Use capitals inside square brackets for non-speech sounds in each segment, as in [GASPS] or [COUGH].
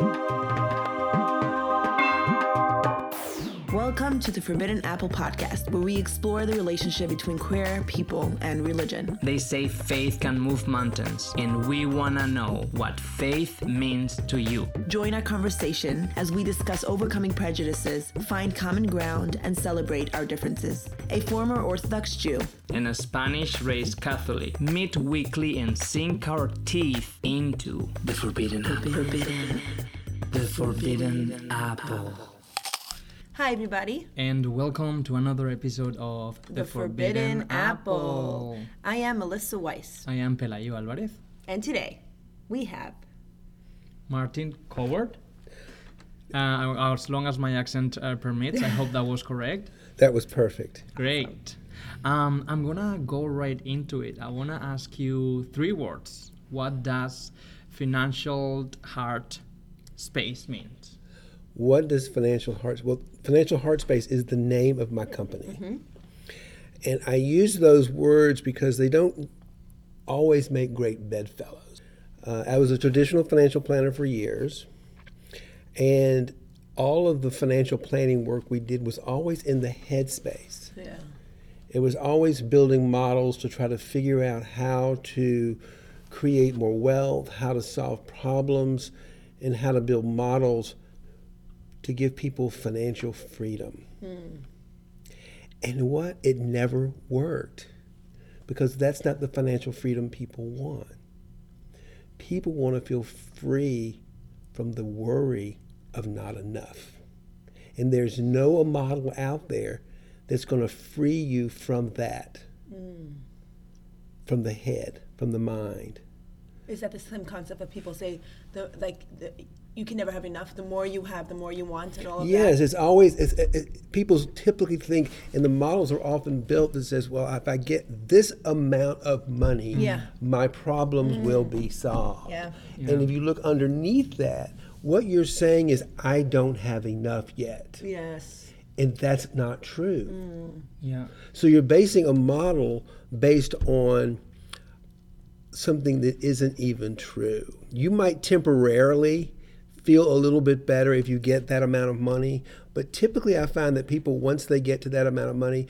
Thank you. Welcome to the Forbidden Apple podcast, where we explore the relationship between queer people and religion. They say faith can move mountains, and we wanna know what faith means to you. Join our conversation as we discuss overcoming prejudices, find common ground, and celebrate our differences. A former Orthodox Jew and a Spanish raised Catholic meet weekly and sink our teeth into the forbidden apple. Forbidden. The forbidden apple. Hi, everybody. And welcome to another episode of The, Forbidden, Apple. I am Melissa Weiss, I am Pelayo Alvarez. and today we have Martin Coward. Uh, as long as my accent uh, permits, I hope that was correct. [LAUGHS] That was perfect. Great. Um, I'm gonna go right into it. I wanna ask you three words. What does financial heart space mean? What does Financial Hearts? Well, Financial Heart Space is the name of my company, and I use those words because they don't always make great bedfellows. Uh, I was a traditional financial planner for years, and all of the financial planning work we did was always in the headspace. yeah. It was always building models to try to figure out how to create more wealth, how to solve problems, and how to build models to give people financial freedom. Hmm. And what? It never worked because that's not the financial freedom people want. People want to feel free from the worry of not enough. And there's no model out there that's going to free you from that, hmm. from the head, from the mind. Is that the same concept that people say, the like, the, you can never have enough. The more you have, the more you want, and all of Yes, that. it's always it's, it, it, people typically think, and the models are often built that says, "Well, if I get this amount of money, Yeah. my problems mm-hmm. will be solved." Yeah. And if you look underneath that, what you're saying is, "I don't have enough yet," Yes. and that's not true. Mm. Yeah. So you're basing a model based on something that isn't even true. You might temporarily feel a little bit better if you get that amount of money, but typically I find that people once they get to that amount of money,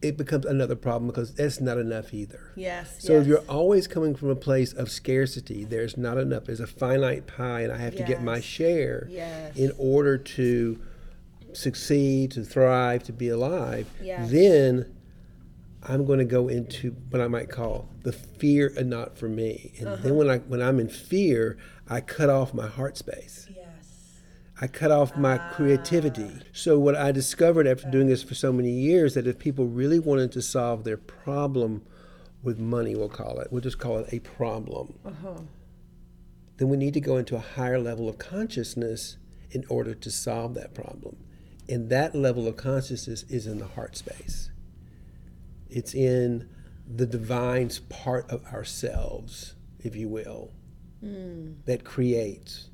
it becomes another problem because that's not enough either. Yes. So yes. if you're always coming from a place of scarcity, there's not enough. There's a finite pie, and I have to get my share Yes. in order to succeed, to thrive, to be alive. Yes. Then I'm going to go into what I might call the fear and not for me. And Uh-huh. then when I when I'm in fear, I cut off my heart space. I cut off my creativity. So what I discovered after doing this for so many years that if people really wanted to solve their problem with money, we'll call it, we'll just call it a problem. Uh-huh. Then we need to go into a higher level of consciousness in order to solve that problem. And that level of consciousness is in the heart space. It's in the divine's part of ourselves, if you will, hmm. that creates.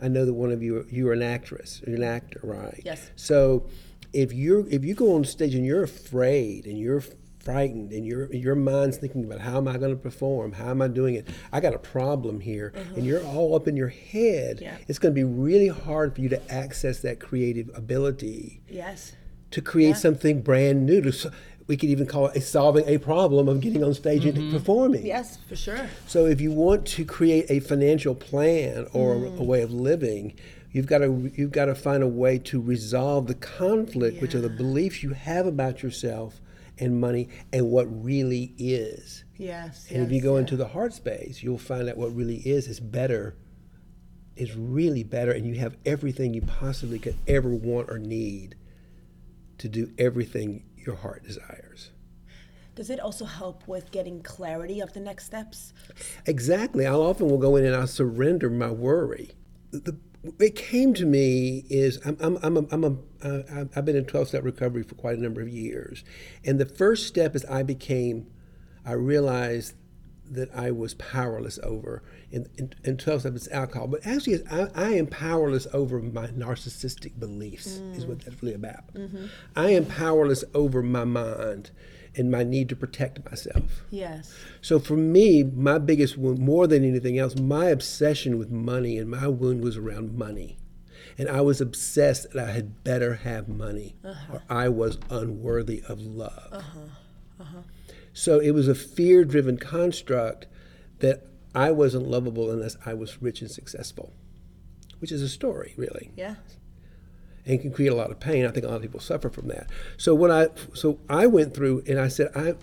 I know that one of you you're an actress, you're an actor, right? Yes. So if you're if you go on stage and you're afraid and you're frightened and your your mind's thinking about how am I going to perform? How am I doing it? I got a problem here, mm-hmm. and you're all up in your head. Yeah. It's going to be really hard for you to access that creative ability Yes. to create something brand new. To, we could even call it a solving a problem of getting on stage and mm-hmm. performing. Yes, for sure. So if you want to create a financial plan or mm. a way of living, you've got to you've got to find a way to resolve the conflict, which are the beliefs you have about yourself and money and what really is. Yes. And if you go yeah. into the heart space, you'll find out what really is is better. Is really better, and you have everything you possibly could ever want or need to do everything your heart desires. Does it also help with getting clarity of the next steps? Exactly. I often will go in and I'll surrender my worry. The, it came to me is I'm, I'm, I'm, a, I'm a, uh, I've been in 12 step recovery for quite a number of years. And the first step is I became, I realized that I was powerless over. In, in, in 12 step, it's alcohol. But actually, I, I am powerless over my narcissistic beliefs, is what that's really about. Mm-hmm. I am powerless over my mind and my need to protect myself. Yes. So for me, my biggest wound, more than anything else, my obsession with money and my wound was around money. And I was obsessed that I had better have money uh-huh. or I was unworthy of love. Uh-huh. Uh-huh. So it was a fear driven construct that I wasn't lovable unless I was rich and successful, which is a story, really Yeah. and can create a lot of pain. I think a lot of people suffer from that. So what I so I went through and I said I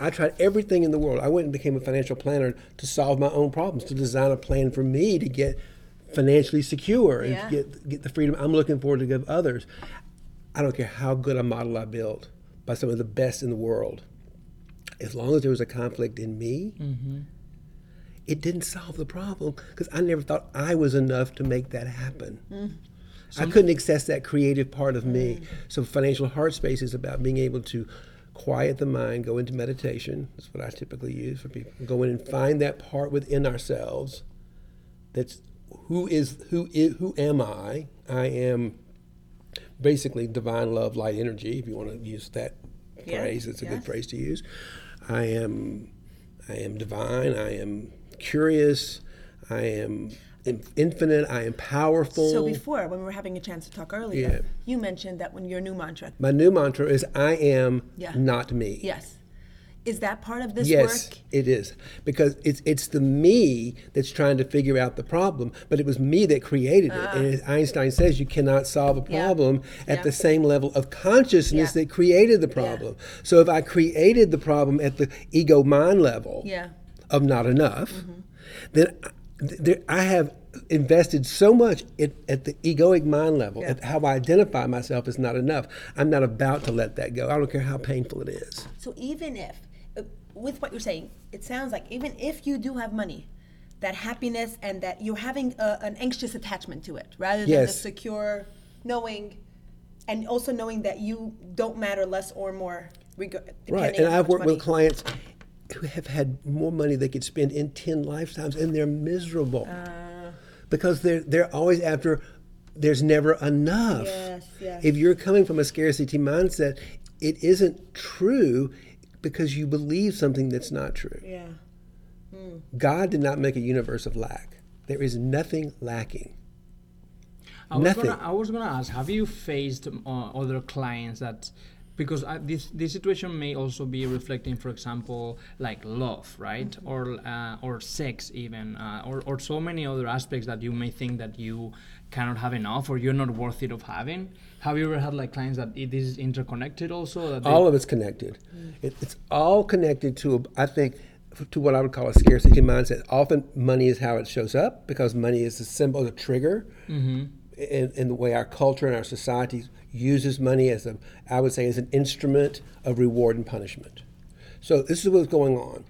I tried everything in the world. I went and became a financial planner to solve my own problems, to design a plan for me to get financially secure and Yeah. get get the freedom I'm looking for to give others. I don't care how good a model I built by some of the best in the world. As long as there was a conflict in me, mm-hmm. it didn't solve the problem because I never thought I was enough to make that happen. Mm. I couldn't access that creative part of me. Mm. So financial heart space is about being able to quiet the mind, go into meditation. That's what I typically use for people. Go in and find that part within ourselves that's who is who is who am I? I am basically divine love, light energy, if you want to use that Yeah, phrase. It's a yes. good phrase to use. I am I am divine, I am curious, I am infinite, I am powerful. So before, when we were having a chance to talk earlier, Yeah. you mentioned that when your new mantra, My new mantra is I am Yeah. not me. yes, is that part of this Yes, work? it is because it's it's the me that's trying to figure out the problem, but it was me that created it. And as Einstein says, you cannot solve a Ah. Yeah. problem at Yeah. the same level of consciousness Yeah. that created the problem. So if I created the problem at the ego mind level of not enough, then I- th- there, I have invested so much at, at the egoic mind level, Yeah. at how I identify myself as not enough. I'm not about to let that go. I don't care how painful it is. So even if, with what you're saying, it sounds like even if you do have money, that happiness and that you're having a, an anxious attachment to it rather than the secure knowing, and also knowing that you don't matter less or more. Reg- Right, and I've worked with clients who have had more money they could spend in 10 lifetimes and they're miserable Uh. because they're, they're always after, there's never enough. Yes, yes. If you're coming from a scarcity mindset, it isn't true because you believe something that's not true. Yeah. God did not make a universe of lack. There is nothing lacking. I was Nothing. Gonna, I was gonna ask, have you faced uh, other clients that, because I, this this situation may also be reflecting, for example, like love, right, Mm-hmm. or uh, or sex even, uh, or or so many other aspects that you may think that you cannot have enough or you're not worth it of having. Have you ever had like clients that it is interconnected also? All of it's connected. It, it's all connected to, I think, to what I would call a scarcity mindset. Often money is how it shows up because money is the symbol, a trigger. Mm-hmm. In, in the way our culture and our society uses money as a, I would say, as an instrument of reward and punishment. So this is what's going on.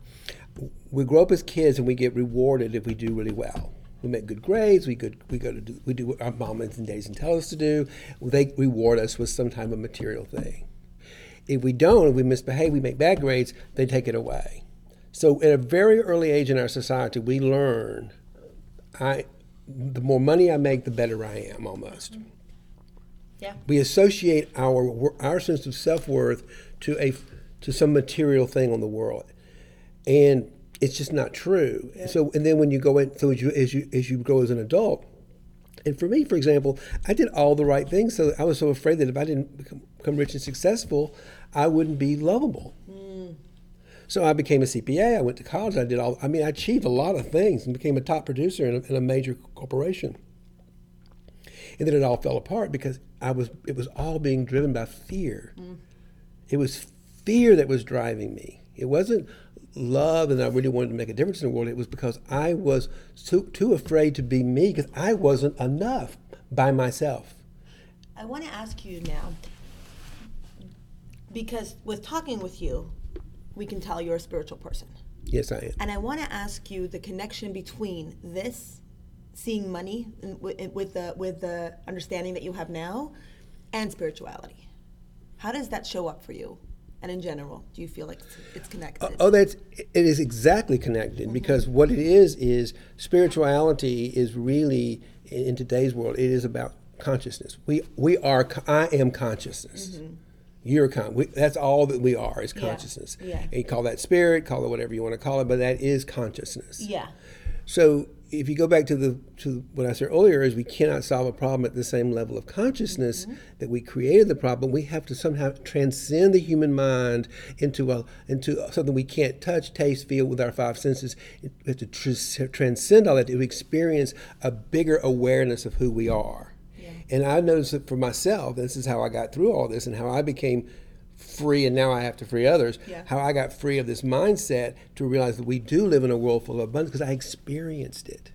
We grow up as kids and we get rewarded if we do really well. We make good grades. We good. We go to do. We do what our moms and dads and tell us to do. They reward us with some type of material thing. If we don't, if we misbehave, we make bad grades, they take it away. So at a very early age in our society, we learn I the more money I make, the better I am almost. Yeah. We associate our our sense of self-worth to a to some material thing on the world. And it's just not true. So and then when you go in so as you as you as you grow as an adult, and for me, for example, I did all the right things. So I was so afraid that if I didn't become, become rich and successful, I wouldn't be lovable. Hmm. So I became a CPA. I went to college. I did all. I mean, I achieved a lot of things and became a top producer in a, in a major corporation. And then it all fell apart because I was. It was all being driven by fear. Hmm. It was fear that was driving me. It wasn't love, and I really wanted to make a difference in the world. It was because I was too too afraid to be me because I wasn't enough by myself. I want to ask you now, because with talking with you, we can tell you're a spiritual person. Yes, I am. And I want to ask you the connection between this, seeing money with the with the understanding that you have now, and spirituality. How does that show up for you? And in general, do you feel like it's, connected? Uh, oh, that's it is exactly connected mm-hmm. because what it is is spirituality is really in, today's world it is about consciousness. We we are I am consciousness. Mm-hmm. You're con. We, that's all that we are is Yeah. consciousness. Yeah. And you call that spirit, call it whatever you want to call it, but that is consciousness. Yeah. So if you go back to the to what I said earlier, is we cannot solve a problem at the same level of consciousness mm-hmm. that we created the problem. We have to somehow transcend the human mind into a into something we can't touch, taste, feel with our five senses. We have to tr- transcend all that to experience a bigger awareness of who we are. And I noticed that for myself, this is how I got through all this and how I became free and now I have to free others. Yeah. How I got free of this mindset to realize that we do live in a world full of abundance because I experienced it.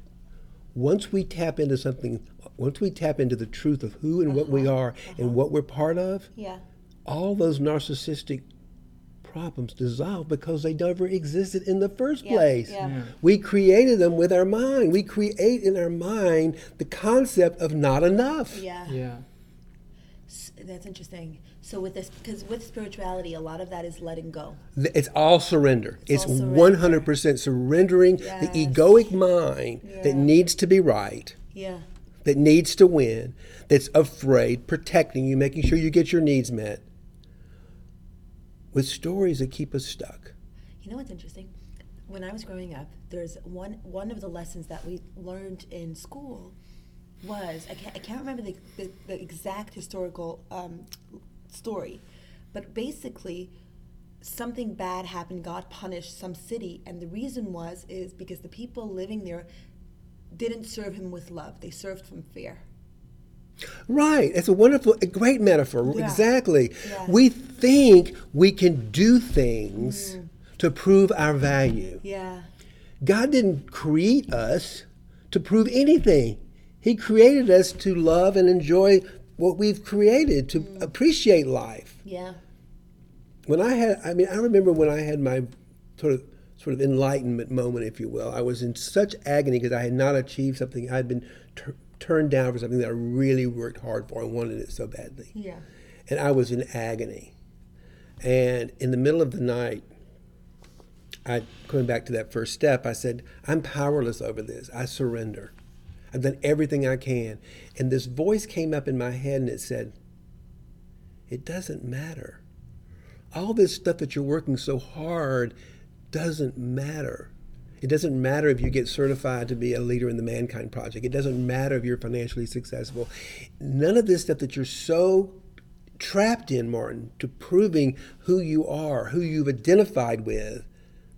Once we tap into something, once we tap into the truth of who and what we uh-huh. are and uh-huh. what we're part of, Yeah. all those narcissistic problems dissolve because they never existed in the first Yeah, place. yeah. Yeah. We created them with our mind. We create in our mind the concept of not enough. Yeah. Yeah. That's interesting. So with this, because with spirituality, a lot of that is letting go. It's all surrender. It's, 100% surrendering Yes. the egoic mind that needs to be right, Yeah. that needs to win, that's afraid, protecting you, making sure you get your needs met, with stories that keep us stuck. You know what's interesting? When I was growing up, there's one one of the lessons that we learned in school was I can't, I can't remember the, the, the exact historical um, story, but basically something bad happened. God punished some city, and the reason was is because the people living there didn't serve Him with love; they served from fear. Right. It's a wonderful, a great metaphor. Yeah. Exactly. Yeah. We think we can do things to prove our value. Yeah. God didn't create us to prove anything. He created us to love and enjoy what we've created, to appreciate life. Yeah. When I had, I mean, I remember when I had my sort of sort of enlightenment moment, if you will. I was in such agony because I had not achieved something. I had been tur turned down for something that I really worked hard for and wanted it so badly. Yeah. And I was in agony. And in the middle of the night, I going back to that first step, I said, I'm powerless over this. I surrender. I've done everything I can. And this voice came up in my head and it said, It doesn't matter. All this stuff that you're working so hard doesn't matter. It doesn't matter if you get certified to be a leader in the Mankind Project. It doesn't matter if you're financially successful. None of this stuff that you're so trapped in, Martin, to proving who you are, who you've identified with,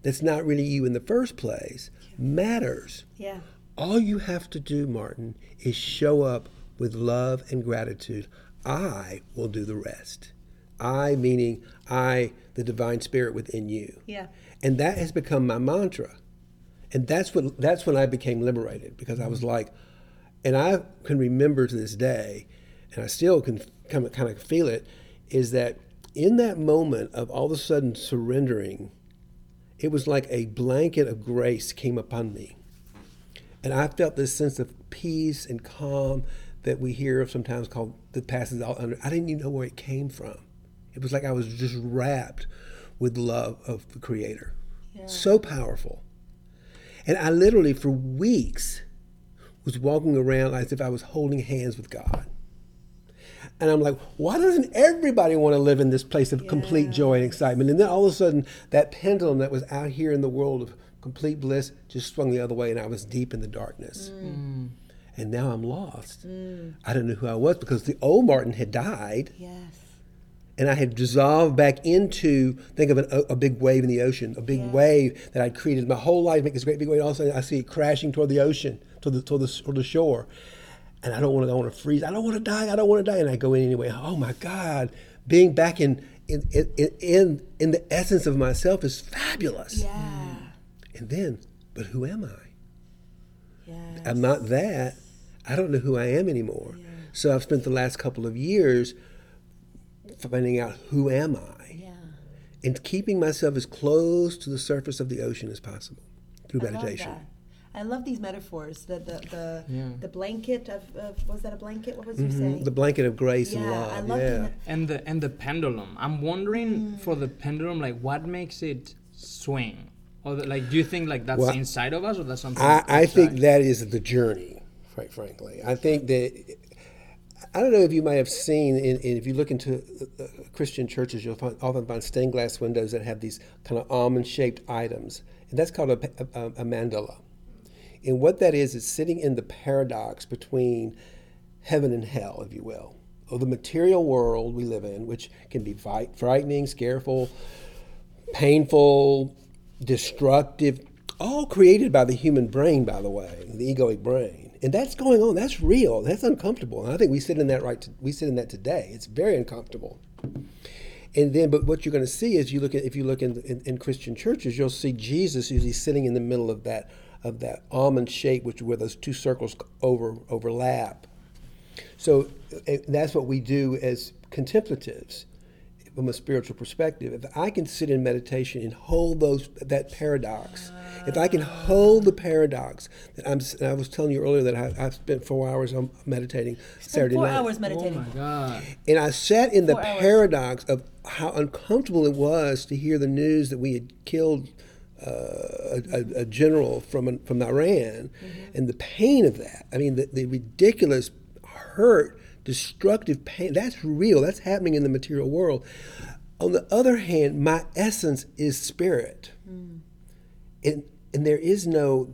that's not really you in the first place, matters. Yeah. All you have to do, Martin, is show up with love and gratitude. I will do the rest. I, meaning I, the divine spirit within you. Yeah. And that has become my mantra. And that's what that's when I became liberated because I was mm-hmm. like, and I can remember to this day, and I still can kind of, kind of feel it, is that in that moment of all of a sudden surrendering, it was like a blanket of grace came upon me. And I felt this sense of peace and calm that we hear of sometimes called that passes all under. I didn't even know where it came from. It was like I was just wrapped with love of the Creator. So powerful. And I literally, for weeks, was walking around as if I was holding hands with God. And I'm like, why doesn't everybody want to live in this place of complete joy and excitement? And then all of a sudden, that pendulum that was out here in the world of complete bliss just swung the other way, and I was deep in the darkness. Mm. And now I'm lost. Mm. I didn't know who I was because the old Martin had died Yes. and I had dissolved back into think of an, a, a big wave in the ocean, a big Yeah. wave that I'd created my whole life, make this great big wave. All of a sudden, I see it crashing toward the ocean, toward the toward the, toward the shore, and I don't want to. I want to freeze. I don't want to die. I don't want to die. And I go in anyway. Oh my God, being back in in in in, in the essence of myself is fabulous. Yeah. And then, but who am I? Yeah. I'm not that. I don't know who I am anymore. So I've spent the last couple of years finding out who am I Yeah. and keeping myself as close to the surface of the ocean as possible through I love meditation. that. I love these metaphors. The the the, Yeah. the blanket of, of was that a blanket? What was you saying? Mm-hmm. The blanket of grace and yeah, love. I love yeah. the, And the and the pendulum. I'm wondering for the pendulum, like what makes it swing? Or the, like, do you think like that's Well, inside of us, or that's something? I, I think that is the journey, quite frankly. I think that I don't know if you might have seen, in, in, if you look into uh, uh, Christian churches, you'll find, often find stained glass windows that have these kind of almond shaped items. And that's called a, a, a mandorla. And what that is, is sitting in the paradox between heaven and hell, if you will, or the material world we live in, which can be frightening, scareful, painful, destructive, all created by the human brain, by the way, the egoic brain and that's going on. That's real. That's uncomfortable. And I think we sit in that right. To, we sit in that today. It's very uncomfortable. And then, but what you're going to see is you look at if you look in, in, in Christian churches, you'll see Jesus usually sitting in the middle of that of that almond shape, which where those two circles over overlap. So that's what we do as contemplatives from a spiritual perspective. If I can sit in meditation and hold those that paradox if I can hold the paradox that I'm, I was telling you earlier that I, I spent four hours on meditating Saturday four night. hours meditating. Oh my God. And I sat in Four the hours. paradox of how uncomfortable it was to hear the news that we had killed uh, a, a, a general from from Iran, Mm-hmm. and the pain of that. I mean, the, the ridiculous hurt, destructive pain. That's real. That's happening in the material world. On the other hand, my essence is spirit, Mm. and and there is no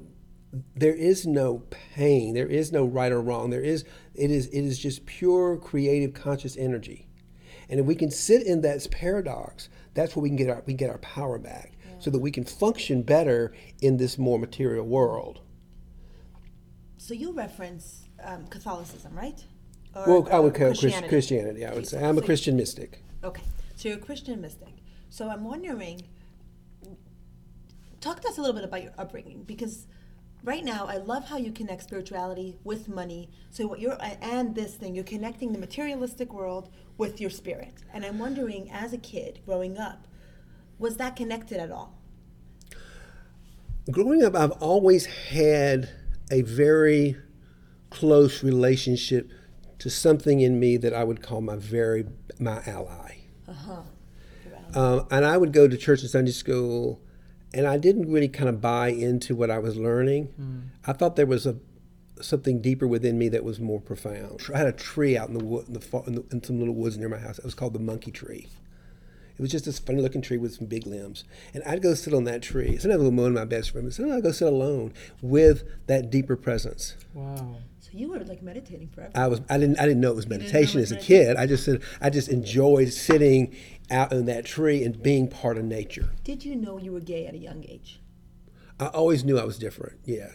there is no pain there is no right or wrong there is it is it is just pure creative conscious energy and if we can sit in that paradox that's where we can get our we can get our power back so that we can function better in this more material world So you reference um, Catholicism, right? Or, well i would uh, call Christianity. Christianity. christianity i would say i'm a christian mystic Okay, so you're a Christian mystic. So I'm wondering, talk to us a little bit about your upbringing because right now I love how you connect spirituality with money. So what you're and this thing, you're connecting the materialistic world with your spirit. And I'm wondering, as a kid growing up, was that connected at all? growing up i've always had a very close relationship to something in me that i would call my very my ally um, and i would go to church and sunday school and i didn't really kind of buy into what i was learning i thought there was a something deeper within me that was more profound i had a tree out in the wood in, the, in, the, in some little woods near my house it was called the monkey tree it was just this funny looking tree with some big limbs. And I'd go sit on that tree. Sometimes I would moan my best friend, but sometimes I'd go sit alone with that deeper presence. Wow. So you were like meditating forever. I was I didn't I didn't know it was it meditation was as a kid. I just said I just enjoyed sitting out in that tree and being part of nature. Did you know you were gay at a young age? I always knew I was different. Yeah.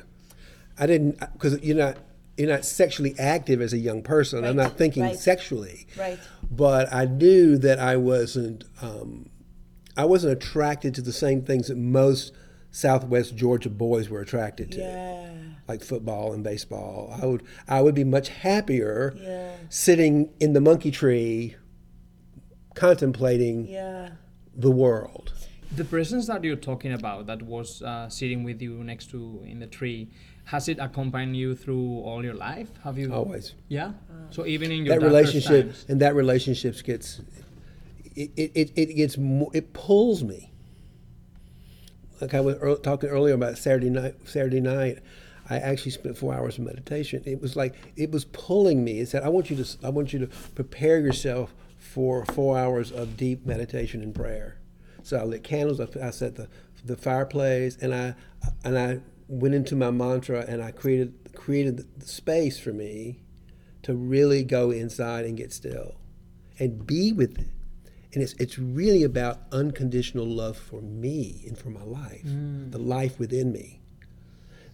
I didn't because you're not you're not sexually active as a young person. I'm not thinking right. sexually. Right. But I knew that I wasn't um, I wasn't attracted to the same things that most Southwest Georgia boys were attracted to. Yeah. Like football and baseball. I would I would be much happier Yeah. sitting in the monkey tree contemplating Yeah. the world. The presence that you're talking about, that was uh, sitting with you next to in the tree, has it accompanied you through all your life? Have you Always. Yeah. So even in your that relationship times? and that relationship gets it, it, it, it gets more, it pulls me like i was talking earlier about saturday night saturday night i actually spent four hours of meditation it was like it was pulling me it said i want you to i want you to prepare yourself for four hours of deep meditation and prayer so i lit candles i, I set the the fireplace and i and i went into my mantra and i created created the space for me to really go inside and get still and be with it. And it's, it's really about unconditional love for me and for my life, mm. the life within me.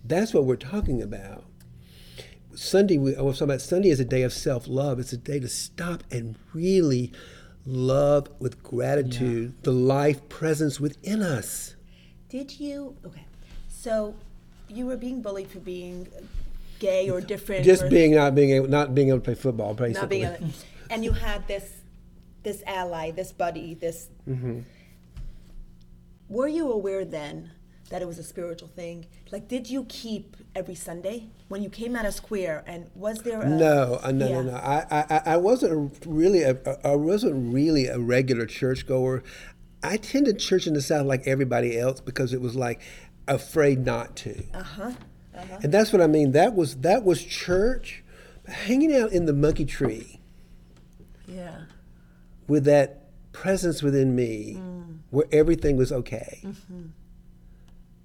That's what we're talking about. Sunday, we, I was talking about Sunday is a day of self love. It's a day to stop and really love with gratitude the life presence within us. Did you? Okay. So you were being bullied for being gay or different. Just or being not being able not being able to play football, basically. not being able, and you had this this ally, this buddy, this. Mm-hmm. Were you aware then that it was a spiritual thing? Like, did you keep every Sunday when you came out of square? And was there a No, uh, no, Yeah. no, no. I, I, I wasn't a- really a, I wasn't really a regular churchgoer. I attended church in the South like everybody else because it was like afraid not to. Uh huh. And that's what I mean. That was that was church. hanging out in the monkey tree Yeah. with that presence within me where everything was okay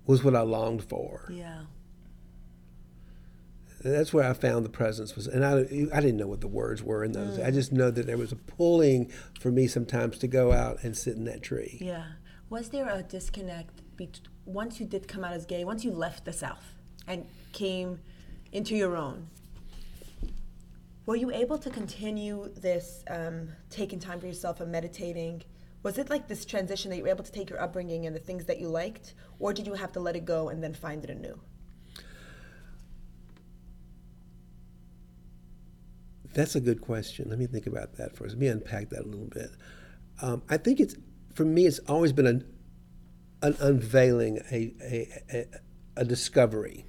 was what I longed for. Yeah. That's where I found the presence was, and I, I didn't know what the words were in those. I just know that there was a pulling for me sometimes to go out and sit in that tree. Yeah. Was there a disconnect bet- once you did come out as gay, once you left the South and came into your own? Were you able to continue this um, taking time for yourself and meditating? Was it like this transition that you were able to take your upbringing and the things that you liked, or did you have to let it go and then find it anew? That's a good question. Let me think about that first. Let me unpack that a little bit. Um, I think it's for me. It's always been an, an unveiling, a a, a, a discovery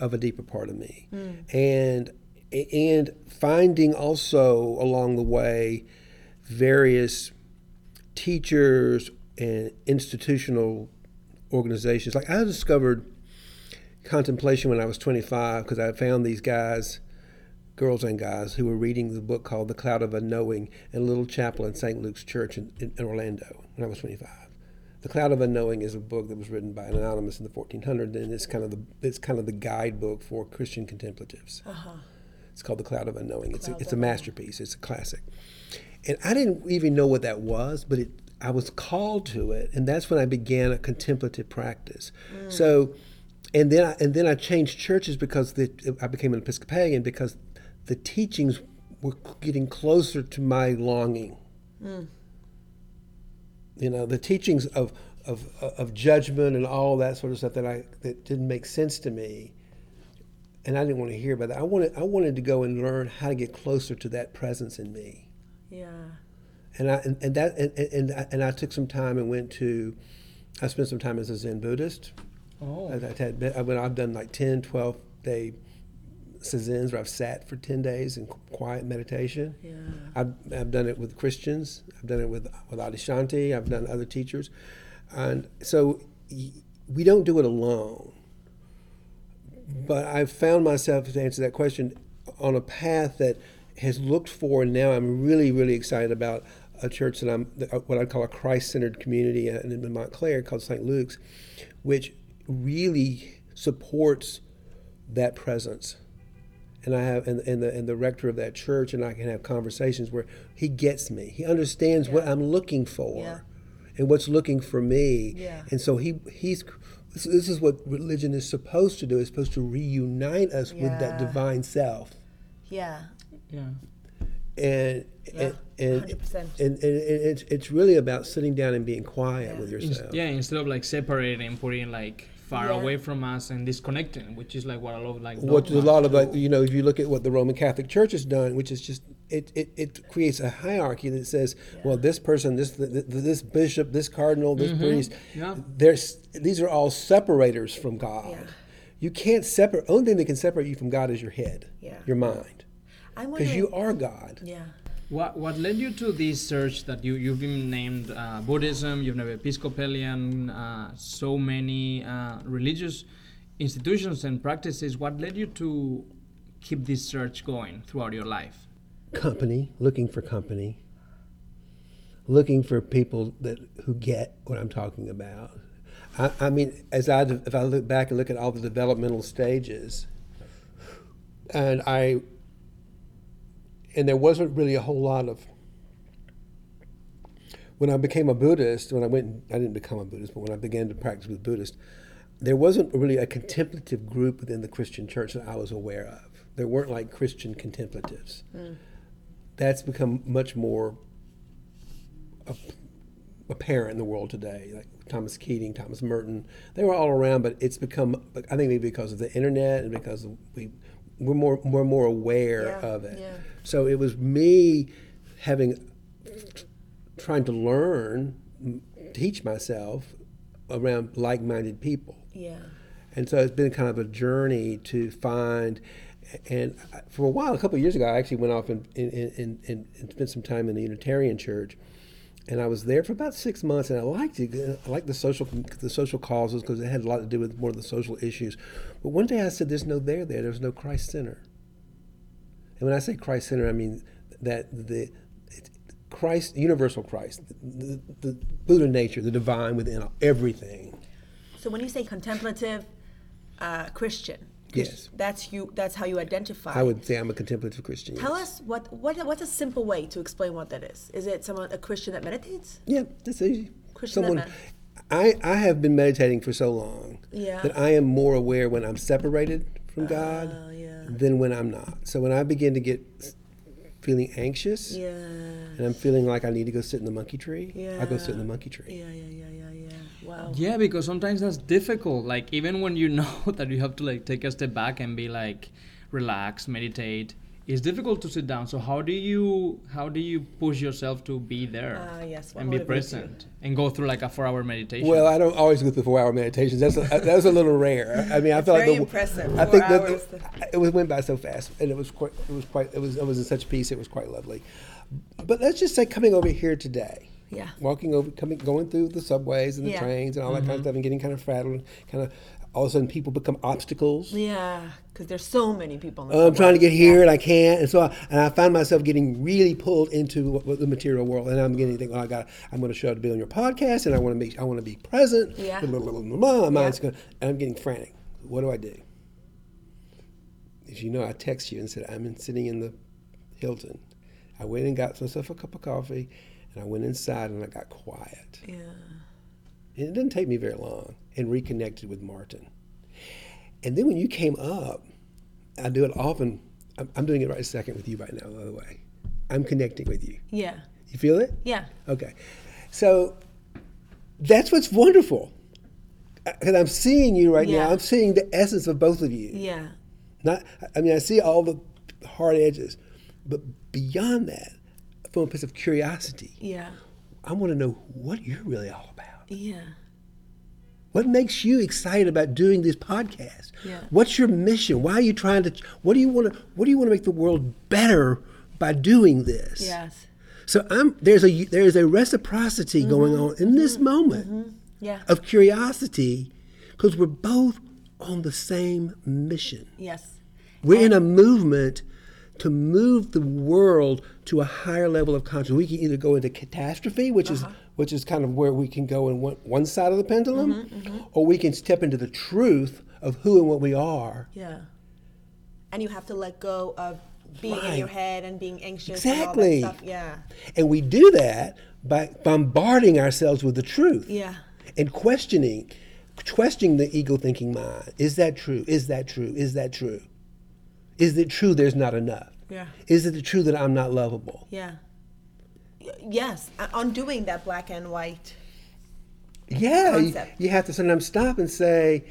of a deeper part of me, and and finding also along the way various teachers and institutional organizations. Like I discovered contemplation when I was 25 because I found these guys, girls and guys, who were reading the book called The Cloud of Unknowing in a little chapel in St. Luke's Church in, in Orlando when I was 25. The Cloud of Unknowing is a book that was written by an anonymous in the 1400s, and it's kind of the it's kind of the guidebook for Christian contemplatives. Uh-huh. It's called The Cloud of Unknowing. It's a, it's a masterpiece. It's a classic, and I didn't even know what that was, but it I was called to it, and that's when I began a contemplative practice. So, and then I, and then I changed churches because the, I became an Episcopalian because the teachings were getting closer to my longing. You know, the teachings of, of of judgment and all that sort of stuff that I that didn't make sense to me, and I didn't want to hear about that. I wanted I wanted to go and learn how to get closer to that presence in me Yeah. and I and, and that and, and and I- and I took some time and went to I spent some time as a Zen Buddhist. Oh. I, I had I went, I've done like 10, 12 day Zens where I've sat for 10 days in quiet meditation. Yeah. I've, I've done it with Christians. I've done it with with Adyashanti. I've done other teachers, and so y- we don't do it alone. But I've found myself to answer that question on a path that has looked for, and now I'm really, really excited about a church that I'm uh, what I call a Christ-centered community uh, in in Montclair called St. Luke's, which really supports that presence and I have and, and the and the rector of that church and I can have conversations where he gets me. He understands what I'm looking for Yeah. and what's looking for me. Yeah. And so he he's this, this is what religion is supposed to do. It's supposed to reunite us with that divine self. Yeah. Yeah. And Yeah. and, and, 100%. and, and it's it's really about sitting down and being quiet Yeah. with Ins- yourself. yeah, instead of like separating, putting like far Yeah. away from us and disconnecting, which is like what I love like What a lot of like you know, if you look at what the Roman Catholic Church has done, which is just it, it, it creates a hierarchy that says, well, this person, this th- this bishop, this cardinal, this priest, Yeah. there's these are all separators from God. Yeah. You can't separate. Only thing that can separate you from God is your head, Yeah. your mind, I'm because you are God. Yeah. What what led you to this search that you you've been named uh, Buddhism, you've never Episcopalian, uh, so many uh, religious institutions and practices. What led you to keep this search going throughout your life? Company, looking for company, looking for people that who get what I'm talking about. I, I mean, as I if I look back and look at all the developmental stages, and I and there wasn't really a whole lot of when I became a Buddhist. When I went, I didn't become a Buddhist, but when I began to practice with Buddhist, there wasn't really a contemplative group within the Christian church that I was aware of. There weren't like Christian contemplatives. Mm. That's become much more apparent in the world today. Like Thomas Keating, Thomas Merton, they were all around, but it's become. I think maybe because of the internet and because we we're more we're more aware Yeah, of it. yeah. So it was me having trying to learn, teach myself around like-minded people. Yeah. And so it's been kind of a journey to find. And for a while, a couple of years ago, I actually went off and, and, and, and, spent some time in the Unitarian Church. And I was there for about six months, and I liked it. I liked the social the social causes because it had a lot to do with more of the social issues. But one day I said, "There's no there there. There's no Christ Center." And when I say Christ Center, I mean that the Christ, universal Christ, the, the, the Buddha nature, the divine within everything. So when you say contemplative uh, Christian, Yes. that's you. That's how you identify. I would say I'm a contemplative Christian. Tell yes. us what, what what's a simple way to explain what that is? Is it someone a Christian that meditates? Yeah, that's easy. Christian Someone, that I, I have been meditating for so long Yeah. that I am more aware when I'm separated from God Oh, yeah. than when I'm not. So when I begin to get feeling anxious Yeah. and I'm feeling like I need to go sit in the monkey tree, yeah. I go sit in the monkey tree. Yeah, yeah, yeah, yeah, yeah. Wow. Yeah, because sometimes that's difficult. Like even when you [LAUGHS] know that you have to like take a step back and be like relax, meditate, it's difficult to sit down. So how do you how do you push yourself to be there Ah, yes, what and be present and go through like a four hour meditation? Well, I don't always go through four hour meditations. That's a, [LAUGHS] that's a little rare. I mean, I felt very like the, impressive, I four think that hours. it was went by so fast, and it was quite. It was quite. It was. It was in such peace. It was quite lovely. But let's just say, coming over here today, Yeah. walking over, coming, going through the subways and the Yeah. trains and all that kind of mm-hmm. stuff, and getting kind of frazzled, kind of. All of a sudden, people become obstacles. Yeah, because there's so many people. In the Oh, I'm trying to get here and I can't, and so I, and I found myself getting really pulled into what, what the material world, and I'm beginning to think, well, I got, I'm going to show up to be on your podcast, and I want to make, I want to be present. Yeah. Blah, blah, blah, blah, blah. My mind's Yeah. going, and I'm getting frantic. What do I do? As you know, I text you and said I'm in, sitting in the Hilton. I went and got myself a cup of coffee, and I went inside and I got quiet. Yeah. And it didn't take me very long and reconnected with Martin. And then when you came up, I do it often. I'm, I'm doing it right a second with you right now, by the way. I'm connecting with you. Yeah. You feel it? Yeah. Okay. So that's what's wonderful. Because I'm seeing you right Yeah. now. I'm seeing the essence of both of you. Yeah. Not, I mean, I see all the hard edges, but beyond that, from a place of curiosity, Yeah. I want to know what you're really all about. Yeah. What makes you excited about doing this podcast? Yeah. What's your mission? Why are you trying to? What do you want to? What do you want to make the world better by doing this? Yes. So I'm there's a there is a reciprocity Mm-hmm. going on in this moment Yeah. of curiosity, because we're both on the same mission. Yes. We're in a movement to move the world to a higher level of consciousness. We can either go into catastrophe, which Uh-huh. is which is kind of where we can go in one, one side of the pendulum, Mm-hmm, or we can step into the truth of who and what we are. Yeah. And you have to let go of being in your head and being anxious Exactly. and all that stuff. Yeah. And we do that by bombarding ourselves with the truth Yeah. and questioning, questioning the ego thinking mind. Is that true? Is that true? Is that true? Is it true there's not enough? Yeah. Is it true that I'm not lovable? Yeah. Yes. Uh, Undoing that black and white. Yeah, you, concept. you have to sometimes stop and say,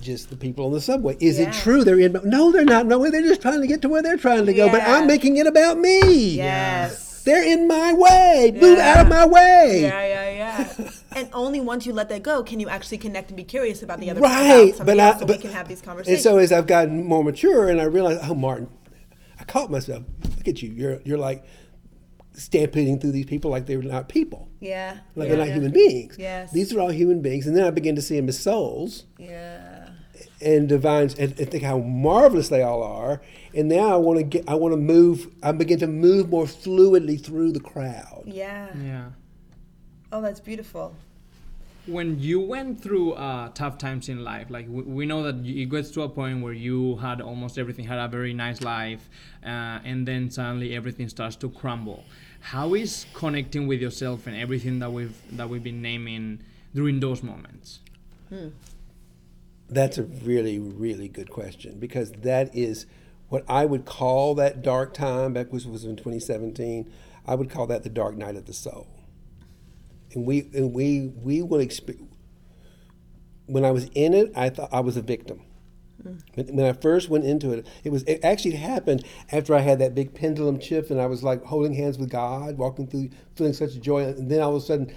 just the people on the subway. Is Yeah. it true they're in? No, they're not. No, they're just trying to get to where they're trying to go. But I'm making it about me. Yes. They're in my way. Move out of my way. Yeah, yeah, yeah. [LAUGHS] and only once you let that go can you actually connect and be curious about the other Right, about somebody but I, else so but, we can have these conversations. and so as I've gotten more mature, and I realized, oh, Martin, I caught myself. Look at you. You're you're like stampeding through these people like they're not people, yeah. like yeah, they're not yeah. human beings. Yes. These are all human beings, and then I begin to see them as souls. Yeah. and divines and, and think how marvelous they all are. And now I want to get, I want to move. I begin to move more fluidly through the crowd. Yeah. yeah. Oh, that's beautiful. when you went through uh, tough times in life, like we, we know that it gets to a point where you had almost everything, had a very nice life, uh, and then suddenly everything starts to crumble. How is connecting with yourself and everything that we've that we've been naming during those moments? That's a really, really good question because that is what I would call that dark time. Back which was in 2017. I would call that the dark night of the soul. And we and we we will experience. When I was in it, I thought I was a victim. When, when I first went into it, it was it actually happened after I had that big pendulum shift, and I was like holding hands with God, walking through, feeling such joy, and then all of a sudden,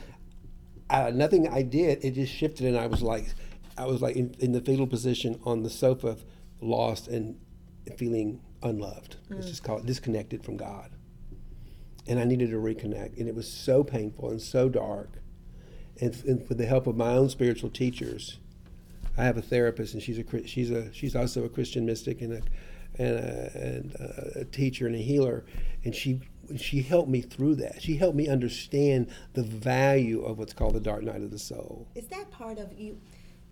uh, nothing I did, it just shifted, and I was like, I was like in, in the fetal position on the sofa, lost and feeling unloved. Let's just call it disconnected from God, and I needed to reconnect, and it was so painful and so dark, and, and with the help of my own spiritual teachers. I have a therapist, and she's a she's a she's also a Christian mystic and a and, a, and a, teacher and a healer, and she she helped me through that. She helped me understand the value of what's called the dark night of the soul. Is that part of you?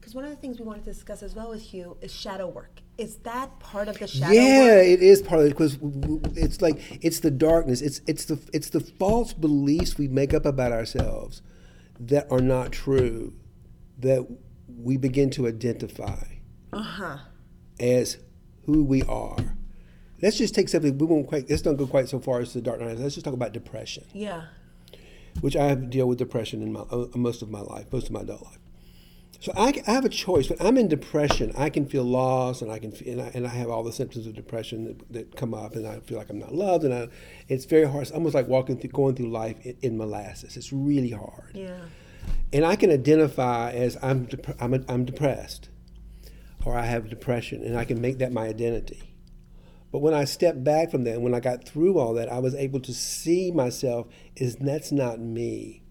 Because one of the things we wanted to discuss as well with you is shadow work. Is that part of the shadow work? yeah, work? it is part of it because it's like it's the darkness. It's it's the it's the false beliefs we make up about ourselves that are not true that we begin to identify Uh-huh. as who we are. Let's just take something we won't quite. Let's don't go quite so far as the dark night. Let's just talk about depression, Yeah. which I have to deal with depression in my uh, most of my life, most of my adult life. So I, I have a choice. When I'm in depression, I can feel lost, and I can feel, and I, and I have all the symptoms of depression that, that come up, and I feel like I'm not loved, and I, it's very hard. It's almost like walking through, going through life in, in molasses. It's really hard. Yeah. And I can identify as I'm dep- I'm, a, I'm depressed, or I have depression, and I can make that my identity. But when I stepped back from that, and when I got through all that, I was able to see myself as that's not me.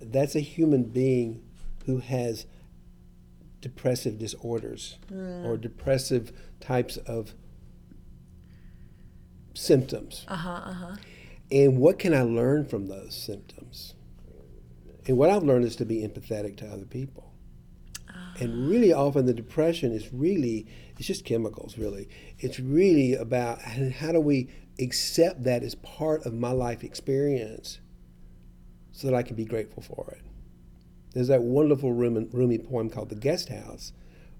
That's a human being who has depressive disorders or depressive types of symptoms. Uh-huh, uh-huh. And what can I learn from those symptoms? And what I've learned is to be empathetic to other people. And really often the depression is really it's just chemicals really. It's really about how do we accept that as part of my life experience so that I can be grateful for it. There's that wonderful Rumi, poem called The Guest House,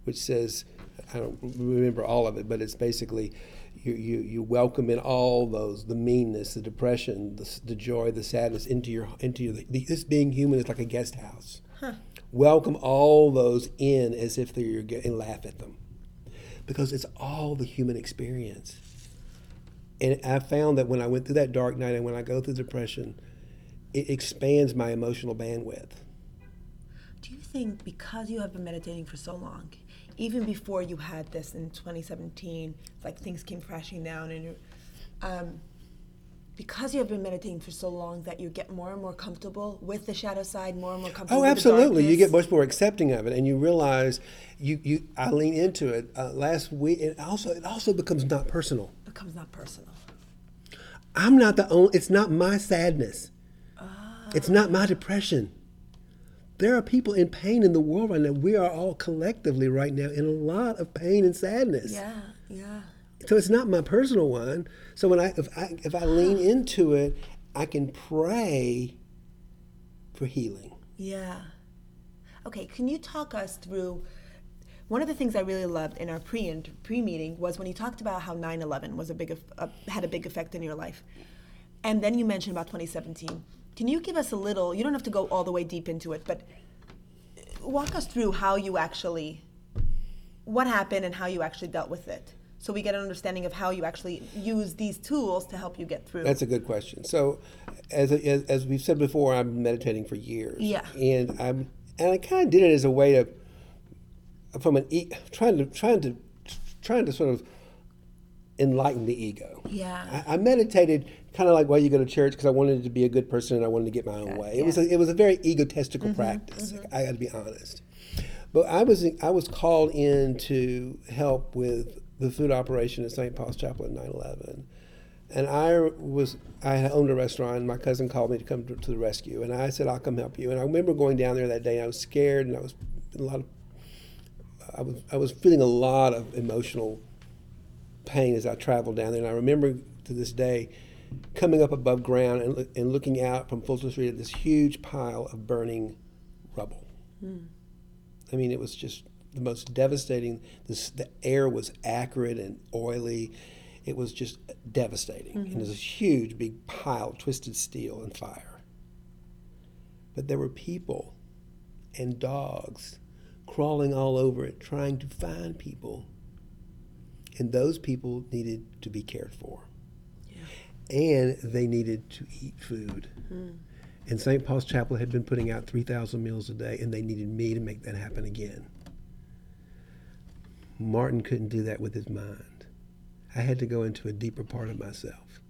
which says, I don't remember all of it, but it's basically you, you, you welcome in all those the meanness, the depression, the, the joy, the sadness into your into your this being human is like a guest house. Welcome all those in as if they're your and laugh at them, because it's all the human experience. And I found that when I went through that dark night and when I go through depression, it expands my emotional bandwidth. Do you think because you have been meditating for so long, even before you had this in 2017, like things came crashing down, and um, because you have been meditating for so long, that you get more and more comfortable with the shadow side, more and more comfortable. Oh, with the absolutely! You get much more accepting of it, and you realize you you. I lean into it uh, last week. It also it also becomes not personal. It becomes not personal. I'm not the only. It's not my sadness. It's not my depression. There are people in pain in the world right now. We are all collectively right now in a lot of pain and sadness. Yeah, yeah. So it's not my personal one. So when I if I if I lean [GASPS] into it, I can pray for healing. Yeah. Okay, can you talk us through one of the things I really loved in our pre pre meeting was when you talked about how 9/11 was a big uh, had a big effect in your life, and then you mentioned about 2017. Can you give us a little? You don't have to go all the way deep into it, but uh, walk us through how you actually, what happened and how you actually dealt with it, so we get an understanding of how you actually use these tools to help you get through. That's a good question. So, as, as, as we've said before, I'm meditating for years. Yeah. And I'm and I kind of did it as a way to, from an e- trying to trying to trying to sort of enlighten the ego. Yeah. I, I meditated kind of like why you go to church because I wanted to be a good person and I wanted to get my own way. It was a, it was a very egotistical mm-hmm, practice. Mm-hmm. I got to be honest. But I was I was called in to help with the food operation at St. Paul's Chapel in 9/11, and I was I owned a restaurant. and My cousin called me to come to, to the rescue, and I said I'll come help you. And I remember going down there that day. And I was scared, and I was a lot of I was I was feeling a lot of emotional pain as I traveled down there. And I remember to this day coming up above ground and, and looking out from Fulton Street at this huge pile of burning rubble. Hmm. I mean, it was just the most devastating. This, the air was acrid and oily. It was just devastating. And mm-hmm. there's a huge, big pile of twisted steel and fire. But there were people and dogs crawling all over it, trying to find people. And those people needed to be cared for. And they needed to eat food. Hmm. And St. Paul's Chapel had been putting out 3,000 meals a day, and they needed me to make that happen again. Martin couldn't do that with his mind. I had to go into a deeper part of myself.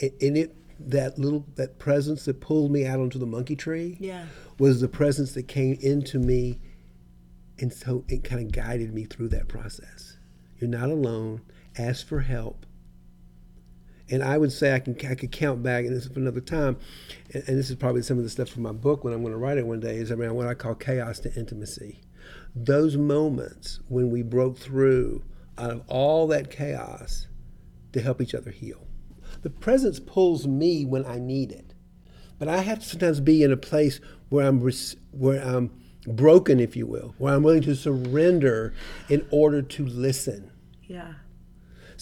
And, and it, that little, that presence that pulled me out onto the monkey tree Yeah. was the presence that came into me and so it kind of guided me through that process. You're not alone. Ask for help. And I would say I can I could count back, and this is for another time, and, and this is probably some of the stuff from my book when I'm going to write it one day is around what I call chaos to intimacy. Those moments when we broke through out of all that chaos to help each other heal. The presence pulls me when I need it, but I have to sometimes be in a place where I'm where I'm broken, if you will, where I'm willing to surrender in order to listen. Yeah.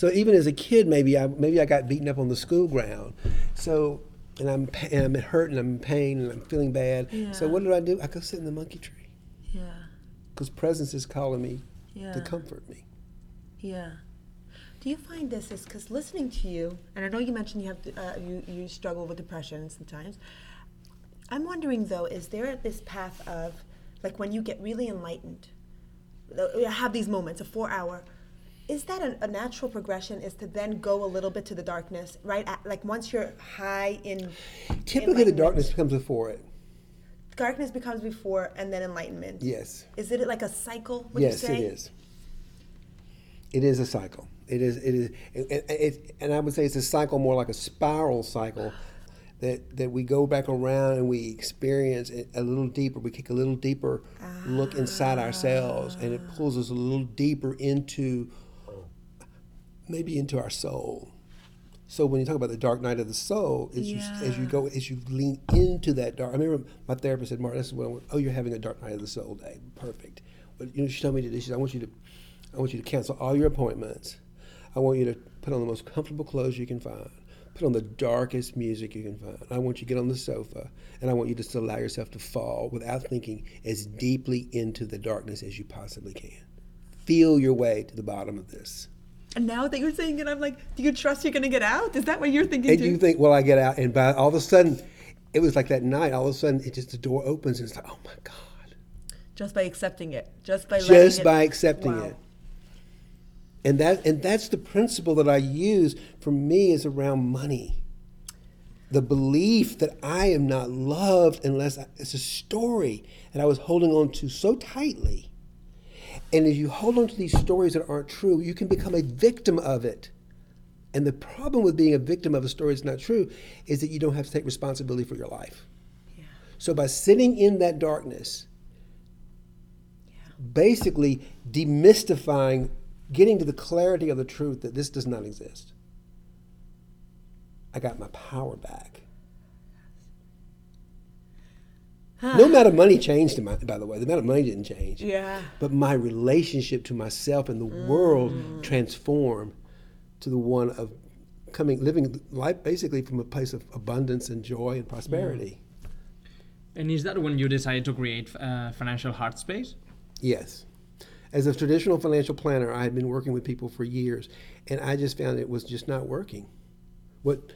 So even as a kid, maybe I maybe I got beaten up on the school ground. So and I'm and I'm hurt and I'm in pain and I'm feeling bad. So what did I do? I go sit in the monkey tree Yeah. because presence is calling me Yeah. to comfort me. Yeah. Do you find this is because listening to you, and I know you mentioned you have uh, you you struggle with depression sometimes. I'm wondering though, is there this path of like when you get really enlightened, you have these moments, a four hour. Is that a, a natural progression? Is to then go a little bit to the darkness, right? At, like once you're high in Typically, the darkness comes before it. darkness becomes before, and then enlightenment. Yes. Is it like a cycle? Yes, you say? it is. It is a cycle. It is. It is. It, it, it, and I would say it's a cycle more like a spiral cycle. That, that we go back around and we experience it a little deeper. We take a little deeper look inside ourselves, and it pulls us a little deeper into maybe into our soul. So when you talk about the dark night of the soul, as you as you go as you lean into that dark. I remember my therapist said, "Mark, this is what I want. oh, you're having a dark night of the soul day. Perfect." But you know, she told me today, she said, "I want you to, I want you to cancel all your appointments. I want you to put on the most comfortable clothes you can find. Put on the darkest music you can find. I want you to get on the sofa, and I want you just to allow yourself to fall without thinking as deeply into the darkness as you possibly can. Feel your way to the bottom of this." And now that you're saying it, I'm like, do you trust you're gonna get out? Is that what you're thinking And too? you think, well, I get out, and by all of a sudden, it was like that night. All of a sudden, it just the door opens, and it's like, oh my god, just by accepting it, just by letting just it- by accepting Wow. it. And that and that's the principle that I use for me is around money. The belief that I am not loved unless I, it's a story that I was holding on to so tightly. And as you hold on to these stories that aren't true, you can become a victim of it. And the problem with being a victim of a story that's not true is that you don't have to take responsibility for your life. So by sitting in that darkness, basically demystifying, getting to the clarity of the truth that this does not exist, I got my power back. No amount of money changed, in my, by the way. The amount of money didn't change. Yeah. But my relationship to myself and the world transformed to the one of coming, living life basically from a place of abundance and joy and prosperity. And is that when you decided to create uh, Financial Heart Space? Yes. As a traditional financial planner, I had been working with people for years, and I just found it was just not working. What?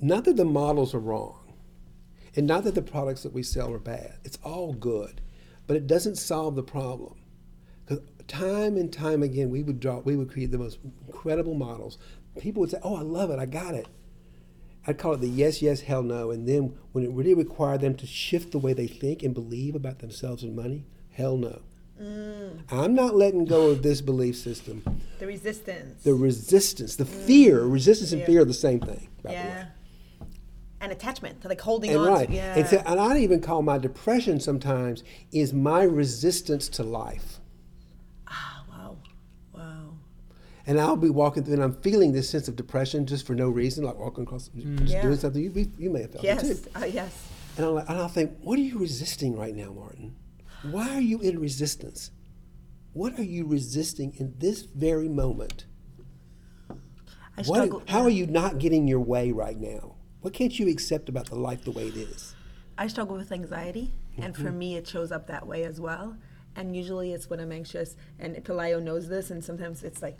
Not that the models are wrong, and not that the products that we sell are bad. It's all good, but it doesn't solve the problem. Because time and time again, we would draw, we would create the most incredible models. People would say, "Oh, I love it, I got it." I'd call it the yes, yes, hell no. And then when it really required them to shift the way they think and believe about themselves and money, hell no. Mm. I'm not letting go of this belief system. The resistance. The resistance, the fear, resistance and fear are the same thing, by the way. And attachment to like holding And on right. to yeah. And, so, and I even call my depression sometimes is my resistance to life. ah, wow. Wow. And I'll be walking through and I'm feeling this sense of depression just for no reason, like walking across, just Yeah. doing something. You, you may have felt it Yes. too. Uh, yes. And, like, and I'll think, what are you resisting right now, Martin? Why are you in resistance? What are you resisting in this very moment? I What, struggle. how are you not getting your way right now? What can't you accept about the life the way it is? I struggle with anxiety, and Mm-hmm. for me, it shows up that way as well. And usually, it's when I'm anxious. And Pelayo knows this, and sometimes it's like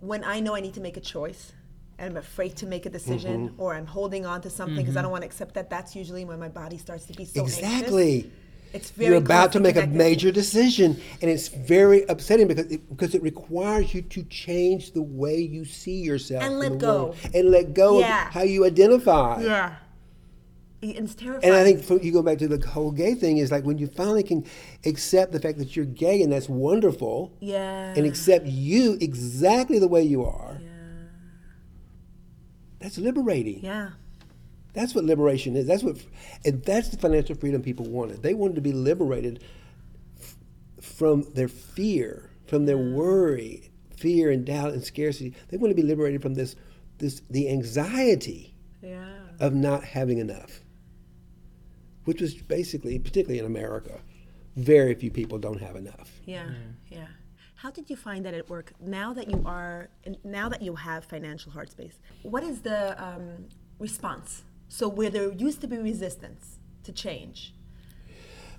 when I know I need to make a choice, and I'm afraid to make a decision, Mm-hmm. or I'm holding on to something because I don't want to accept that. That's usually when my body starts to be so anxious. Exactly. It's very You're about to closely make a major decision, and it's very upsetting because it, because it requires you to change the way you see yourself And let go. world. and let go Yeah. of how you identify. Yeah. It's terrifying. And I think for, you go back to the whole gay thing is like when you finally can accept the fact that you're gay and that's wonderful, yeah. and accept you exactly the way you are. Yeah. That's liberating. yeah. That's what liberation is. That's what, and that's the financial freedom people wanted. They wanted to be liberated f- from their fear, from their worry, fear and doubt and scarcity. They want to be liberated from this, this the anxiety Yeah. of not having enough, which was basically, particularly in America, very few people don't have enough. Yeah, yeah. How did you find that at work? Now that you are, now that you have financial heart space, what is the um, response? So where there used to be resistance to change.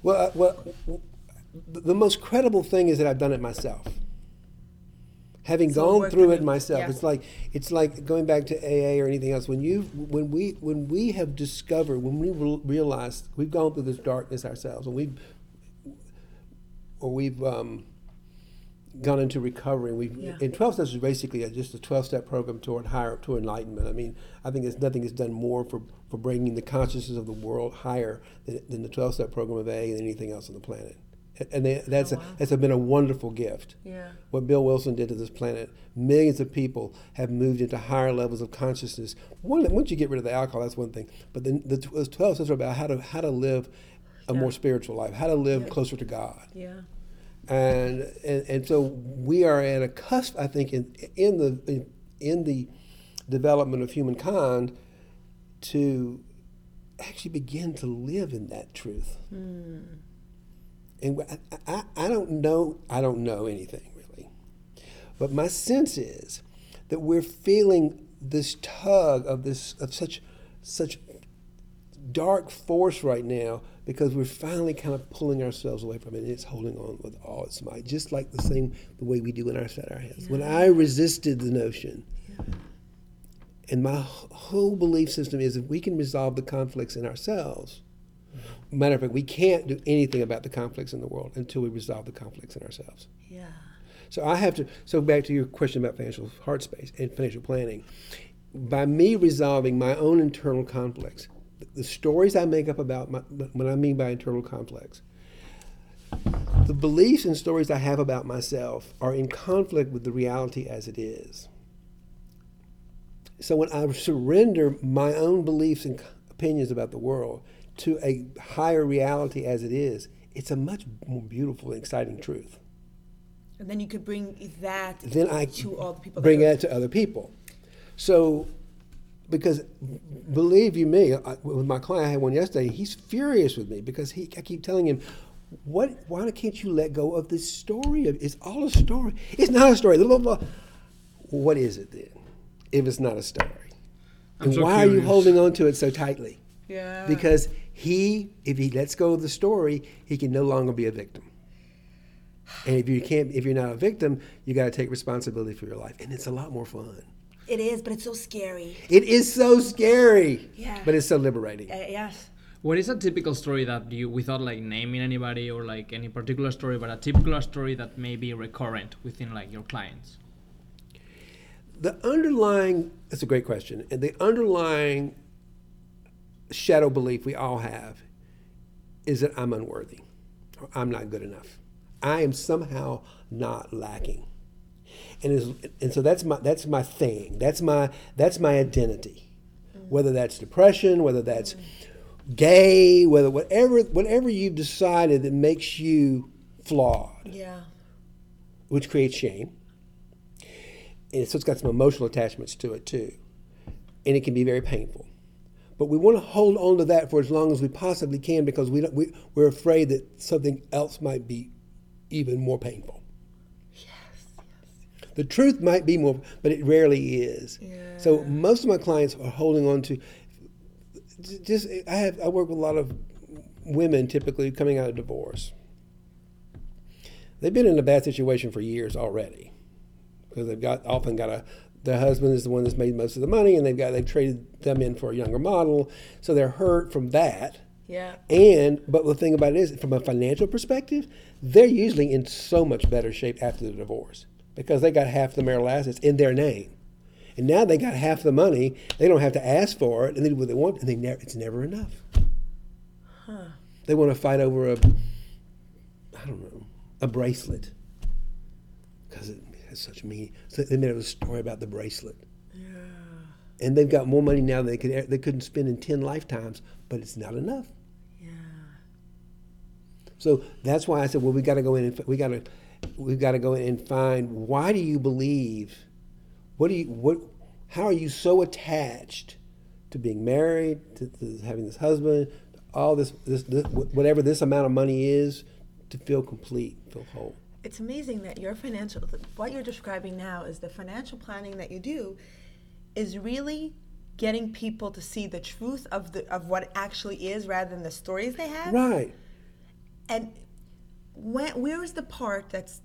Well, uh, well, the most credible thing is that I've done it myself. Having So gone through it myself, Yeah. it's like it's like going back to AA or anything else. When you when we when we have discovered when we re- realized we've gone through this darkness ourselves, and we've or we've um, gone into recovery. We've Yeah. and twelve steps is basically a, just a twelve step program toward higher to enlightenment. I mean, I think there's nothing has done more for for bringing the consciousness of the world higher than, than the twelve step program of AA and anything else on the planet. And- they, that's oh, a, that's been a wonderful gift. Yeah. What Bill Wilson did to this planet, millions of people have moved into higher levels of consciousness. One, once you get rid of the alcohol, that's one thing. But the, the 12 steps are about how to how to live a more spiritual life, how to live closer to God Yeah. And, and and so we are at a cusp, I think, in in the in, in the development of humankind to actually begin to live in that truth. Hmm. And I, I, I don't know I don't know anything really, but my sense is that we're feeling this tug of this of such such dark force right now because we're finally kind of pulling ourselves away from it and it's holding on with all its might just like the same the way we do in our set our heads when i resisted the notion and my whole belief system is if we can resolve the conflicts in ourselves matter of fact we can't do anything about the conflicts in the world until we resolve the conflicts in ourselves Yeah. so I have to. So back to your question about financial heart space and financial planning. By me resolving my own internal conflicts, the- stories I make up about my, what I mean by internal conflicts, the beliefs and stories I have about myself are in conflict with the reality as it is. So when I surrender my own beliefs and opinions about the world to a higher reality as it is, it's a much more beautiful and exciting truth And then you could bring that then I to all the people. bring that that to other people. So, because believe you me, I, with my client, I had one yesterday. He's furious with me because he, I keep telling him, "What? Why can't you let go of this story? It's all a story. It's not a story." Blah, blah, blah. What is it then? If it's not a story, I'm and so why are you holding on to it so tightly? Yeah. Because he, if he lets go of the story, he can no longer be a victim. And if you can't, if you're not a victim, you got to take responsibility for your life, and it's a lot more fun. It is, but it's so scary. It is so scary, Yeah. but it's so liberating. Uh, yes. What is a typical story that you, without like naming anybody or like any particular story, but a typical story that may be recurrent within like your clients? The underlying, that's a great question, and the underlying shadow belief we all have is that I'm unworthy, or I'm not good enough. I am somehow not lacking. And is and so that's my that's my thing. That's my that's my identity. Whether that's depression, whether that's gay, whether whatever whatever you've decided that makes you flawed, Yeah. which creates shame. And so it's got some emotional attachments to it too. And it can be very painful. But we want to hold on to that for as long as we possibly can because we, don't, we, we're afraid that something else might be even more painful. The truth might be more, but it rarely is. So most of my clients are holding on to just I have I work with a lot of women typically coming out of divorce. They've been in a bad situation for years already because they've got often got a the husband is the one that's made most of the money and they've got they've traded them in for a younger model, so they're hurt from that. Yeah. And but the thing about it is, from a financial perspective, they're usually in so much better shape after the divorce because they got half the marital assets in their name, and now they got half the money. They don't have to ask for it, and they do what they want, and they never it's never enough. Huh. They want to fight over a, I don't know, a bracelet because it has such meaning. So they made up a story about the bracelet. Yeah. And they've got more money now than they could they couldn't spend in ten lifetimes, but it's not enough. Yeah. So that's why I said, well, we got to go in and we got to we got to go in and find why do you believe? What do you what? How are you so attached to being married, to, to having this husband, to all this, this this whatever this amount of money is, to feel complete, feel whole? It's amazing that your financial, what you're describing now is the financial planning that you do is really getting people to see the truth of the of what actually is rather than the stories they have. Right. And when, where is the part that's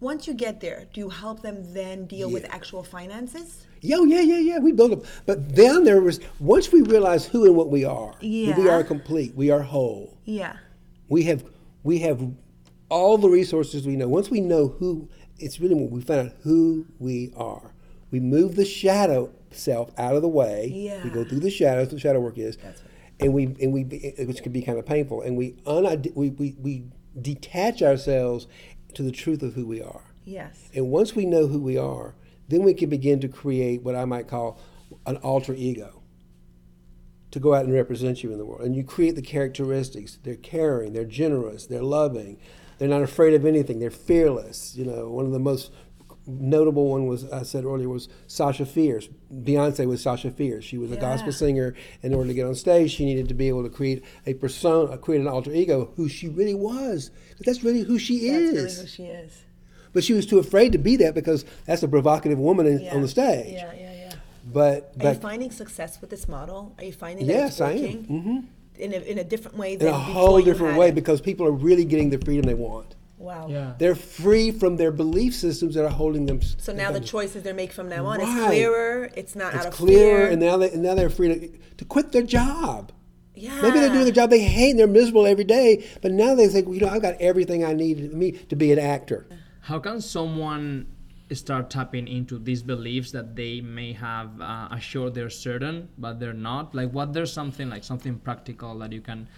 once you get there, do you help them then deal with actual finances? Yeah, oh, yeah, yeah, yeah. We build them, but then there was once we realize who and what we are. that We are complete. We are whole. Yeah. We have we have all the resources we know. Once we know who, it's really when we find out who we are. We move the shadow self out of the way. Yeah. We go through the shadows. The shadow work is, and we and we which can be kind of painful. And we unide- we, we we detach ourselves to the truth of who we are. Yes. And once we know who we are, then we can begin to create what I might call an alter ego to go out and represent you in the world. And you create the characteristics. They're caring, they're generous, they're loving, they're not afraid of anything, they're fearless. You know, one of the most notable one was I said earlier was Sasha Fierce. Beyonce was Sasha Fierce. She was a gospel Yeah. singer. In order to get on stage, she needed to be able to create a persona, create an alter ego, who she really was. But that's really who she That's is. really who she is. But she was too afraid to be that because that's a provocative woman in, Yeah. on the stage. Yeah, yeah, yeah. But Are you finding success with this model? Are you finding Yes, that I it's am. Mm-hmm. In a, in a different way in a whole different way it? because people are really getting the freedom they want. Wow. Yeah. They're free from their belief systems that are holding them. So now the choices they make from now on is clearer. It's not it's out of clearer, fear. and now they and now they're free to, to quit their job. yeah. Maybe they're doing a job they hate and they're miserable every day, but now they think, well, you know, I've got everything I need me to be an actor. How can someone start tapping into these beliefs that they may have uh, assured they're certain, but they're not? Like, what there's something like something practical that you can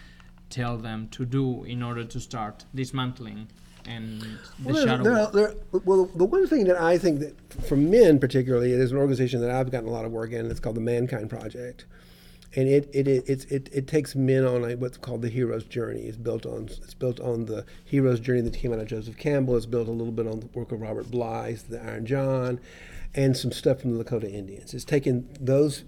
tell them to do in order to start dismantling and the Well, shadow. there are- work? there- well, the one thing that I think that for men particularly, there's an organization that I've gotten a lot of work in. It's called the Mankind Project, and it it it it, it, it takes men on a, what's called the hero's journey. It's built on it's built on the hero's journey that came out of Joseph Campbell. It's built a little bit on the work of Robert Bly, the Iron John, and some stuff from the Lakota Indians. It's taken those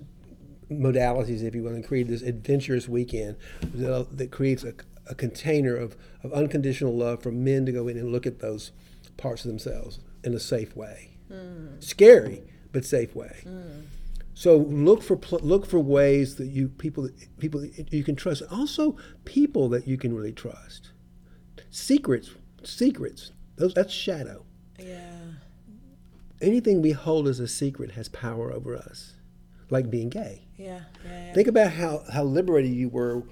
modalities, if you will, and create this adventurous weekend that, that creates a, a container of, of unconditional love for men to go in and look at those parts of themselves in a safe way. Mm. Scary, but safe way. Mm. So look for look for ways that you people people that you can trust. Also, people that you can really trust. Secrets, secrets. Those that's shadow. Yeah. Anything we hold as a secret has power over us, like being gay. Yeah. Yeah. yeah. Think about how, how liberated you were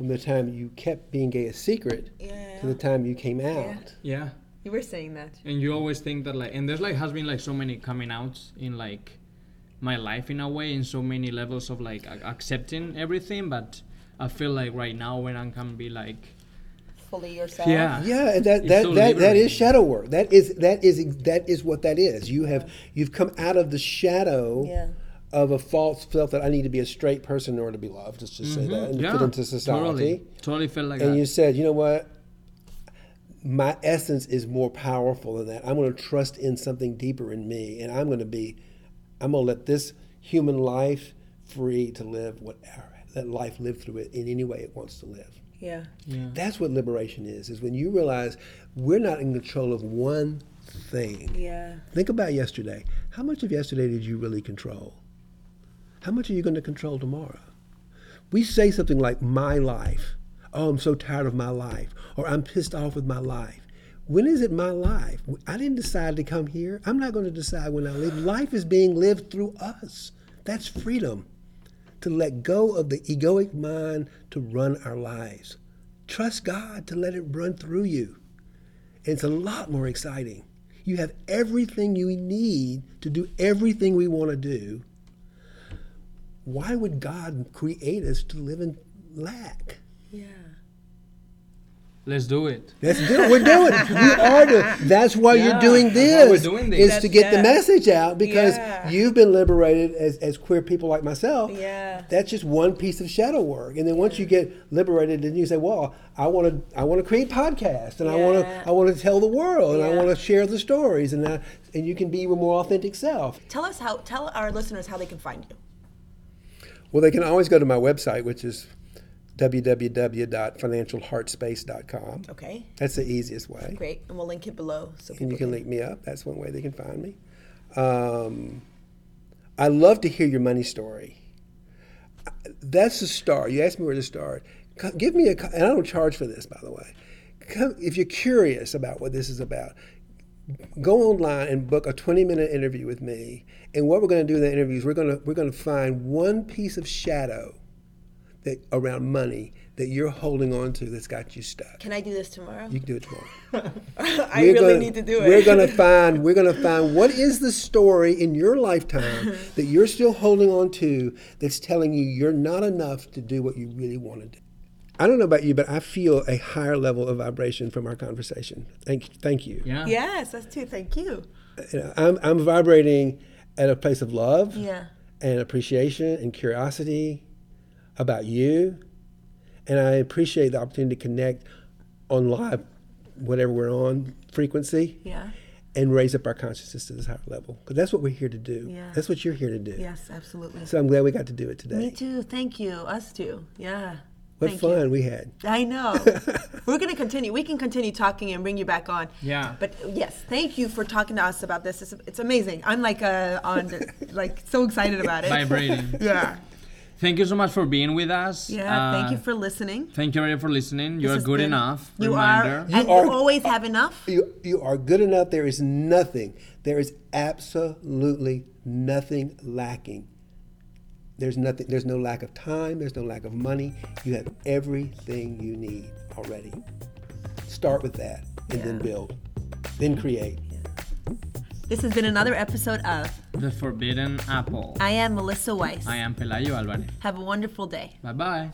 from the time you kept being gay a secret Yeah. to the time you came out. yeah. You were saying that. and you always think that like and there's like has been like so many coming outs in like my life in a way in so many levels of like a- accepting everything but i feel like right now when i can be like Fully yourself. yeah Yeah, and that It's that, so that, that liberating. is shadow work. That is that is that is what that is. You have you've come out of the shadow Yeah. Of a false self that I need to be a straight person in order to be loved. Let's just say that and Mm-hmm. yeah fit into society. totally totally felt like and that And you said, you know what? My essence is more powerful than that. I'm going to trust in something deeper in me, and I'm going to be, I'm going to let this human life free to live whatever, let life live through it in any way it wants to live. Yeah. yeah That's what liberation is, is when you realize we're not in control of one thing. Yeah. Think about yesterday. How much of yesterday did you really control? How much are you going to control tomorrow? We say something like, my life. Oh, I'm so tired of my life. Or I'm pissed off with my life. When is it my life? I didn't decide to come here. I'm not going to decide when I live. Life is being lived through us. That's freedom. To let go of the egoic mind to run our lives. Trust God to let it run through you. And it's a lot more exciting. You have everything you need to do everything we want to do. Why would God create us to live in lack. Yeah. Let's do it. Let's do it. We're doing it. We [LAUGHS] are doing. That's why Yeah, you're doing this. we're doing this. Is to That's- get the message out because Yeah. you've been liberated as, as queer people like myself. Yeah. That's just one piece of shadow work, and then once you get liberated, then you say, "Well, I want to. I want to create podcasts, and I wanna I want to tell the world, and I want to share the stories, and I, and you can be your more authentic self." Tell us how. Tell our listeners how they can find you. Well, they can always go to my website, which is www.financialheartspace.com. Okay. That's the easiest way. Great, and we'll link it below so and you can can. link me up. That's one way they can find me. Um, I love to hear your money story. That's the start. You asked me where to start. Give me a, and I don't charge for this, by the way. Come, if you're curious about what this is about, go online and book a 20 minute interview with me. And what we're going to do in the interview is we're going to we're going to find one piece of shadow that around money that you're holding on to that's got you stuck. Can I do this tomorrow? You can do it tomorrow. [LAUGHS] [LAUGHS] I We're really gonna- need to do it. We're gonna [LAUGHS] find we're gonna find what is the story in your lifetime that you're still holding on to that's telling you you're not enough to do what you really want to do. I don't know about you, but I feel a higher level of vibration from our conversation. Thank thank you. Yeah. Yes, that's too. Thank you. You know, I'm I'm vibrating at a place of love Yeah. and appreciation and curiosity about you. And I appreciate the opportunity to connect on live, whatever we're on frequency. Yeah. and raise up our consciousness to this higher level because that's what we're here to do. Yeah. That's what you're here to do. Yes, absolutely. So I'm glad we got to do it today. Me too. Thank you. Us too. Yeah. What Thank fun you. we had. I know. [LAUGHS] We're going to continue. We can continue talking and bring you back on. Yeah. But yes, thank you for talking to us about this. It's, it's amazing. I'm like uh, on like so excited about it. Vibrating. [LAUGHS] Yeah. Thank you so much for being with us. Yeah. thank you Uh, for listening. Thank you everybody for listening. This You're good been- enough. You Reminder. are, and are- you always have enough. You, you are good enough. There is nothing, there is absolutely nothing lacking. There's nothing, there's no lack of time, there's no lack of money. You have everything you need already. Start with that and then build, then create. This has been another episode of The Forbidden Apple. I Am Melissa Weiss. I am Pelayo Alvarez. Have a wonderful day. Bye bye.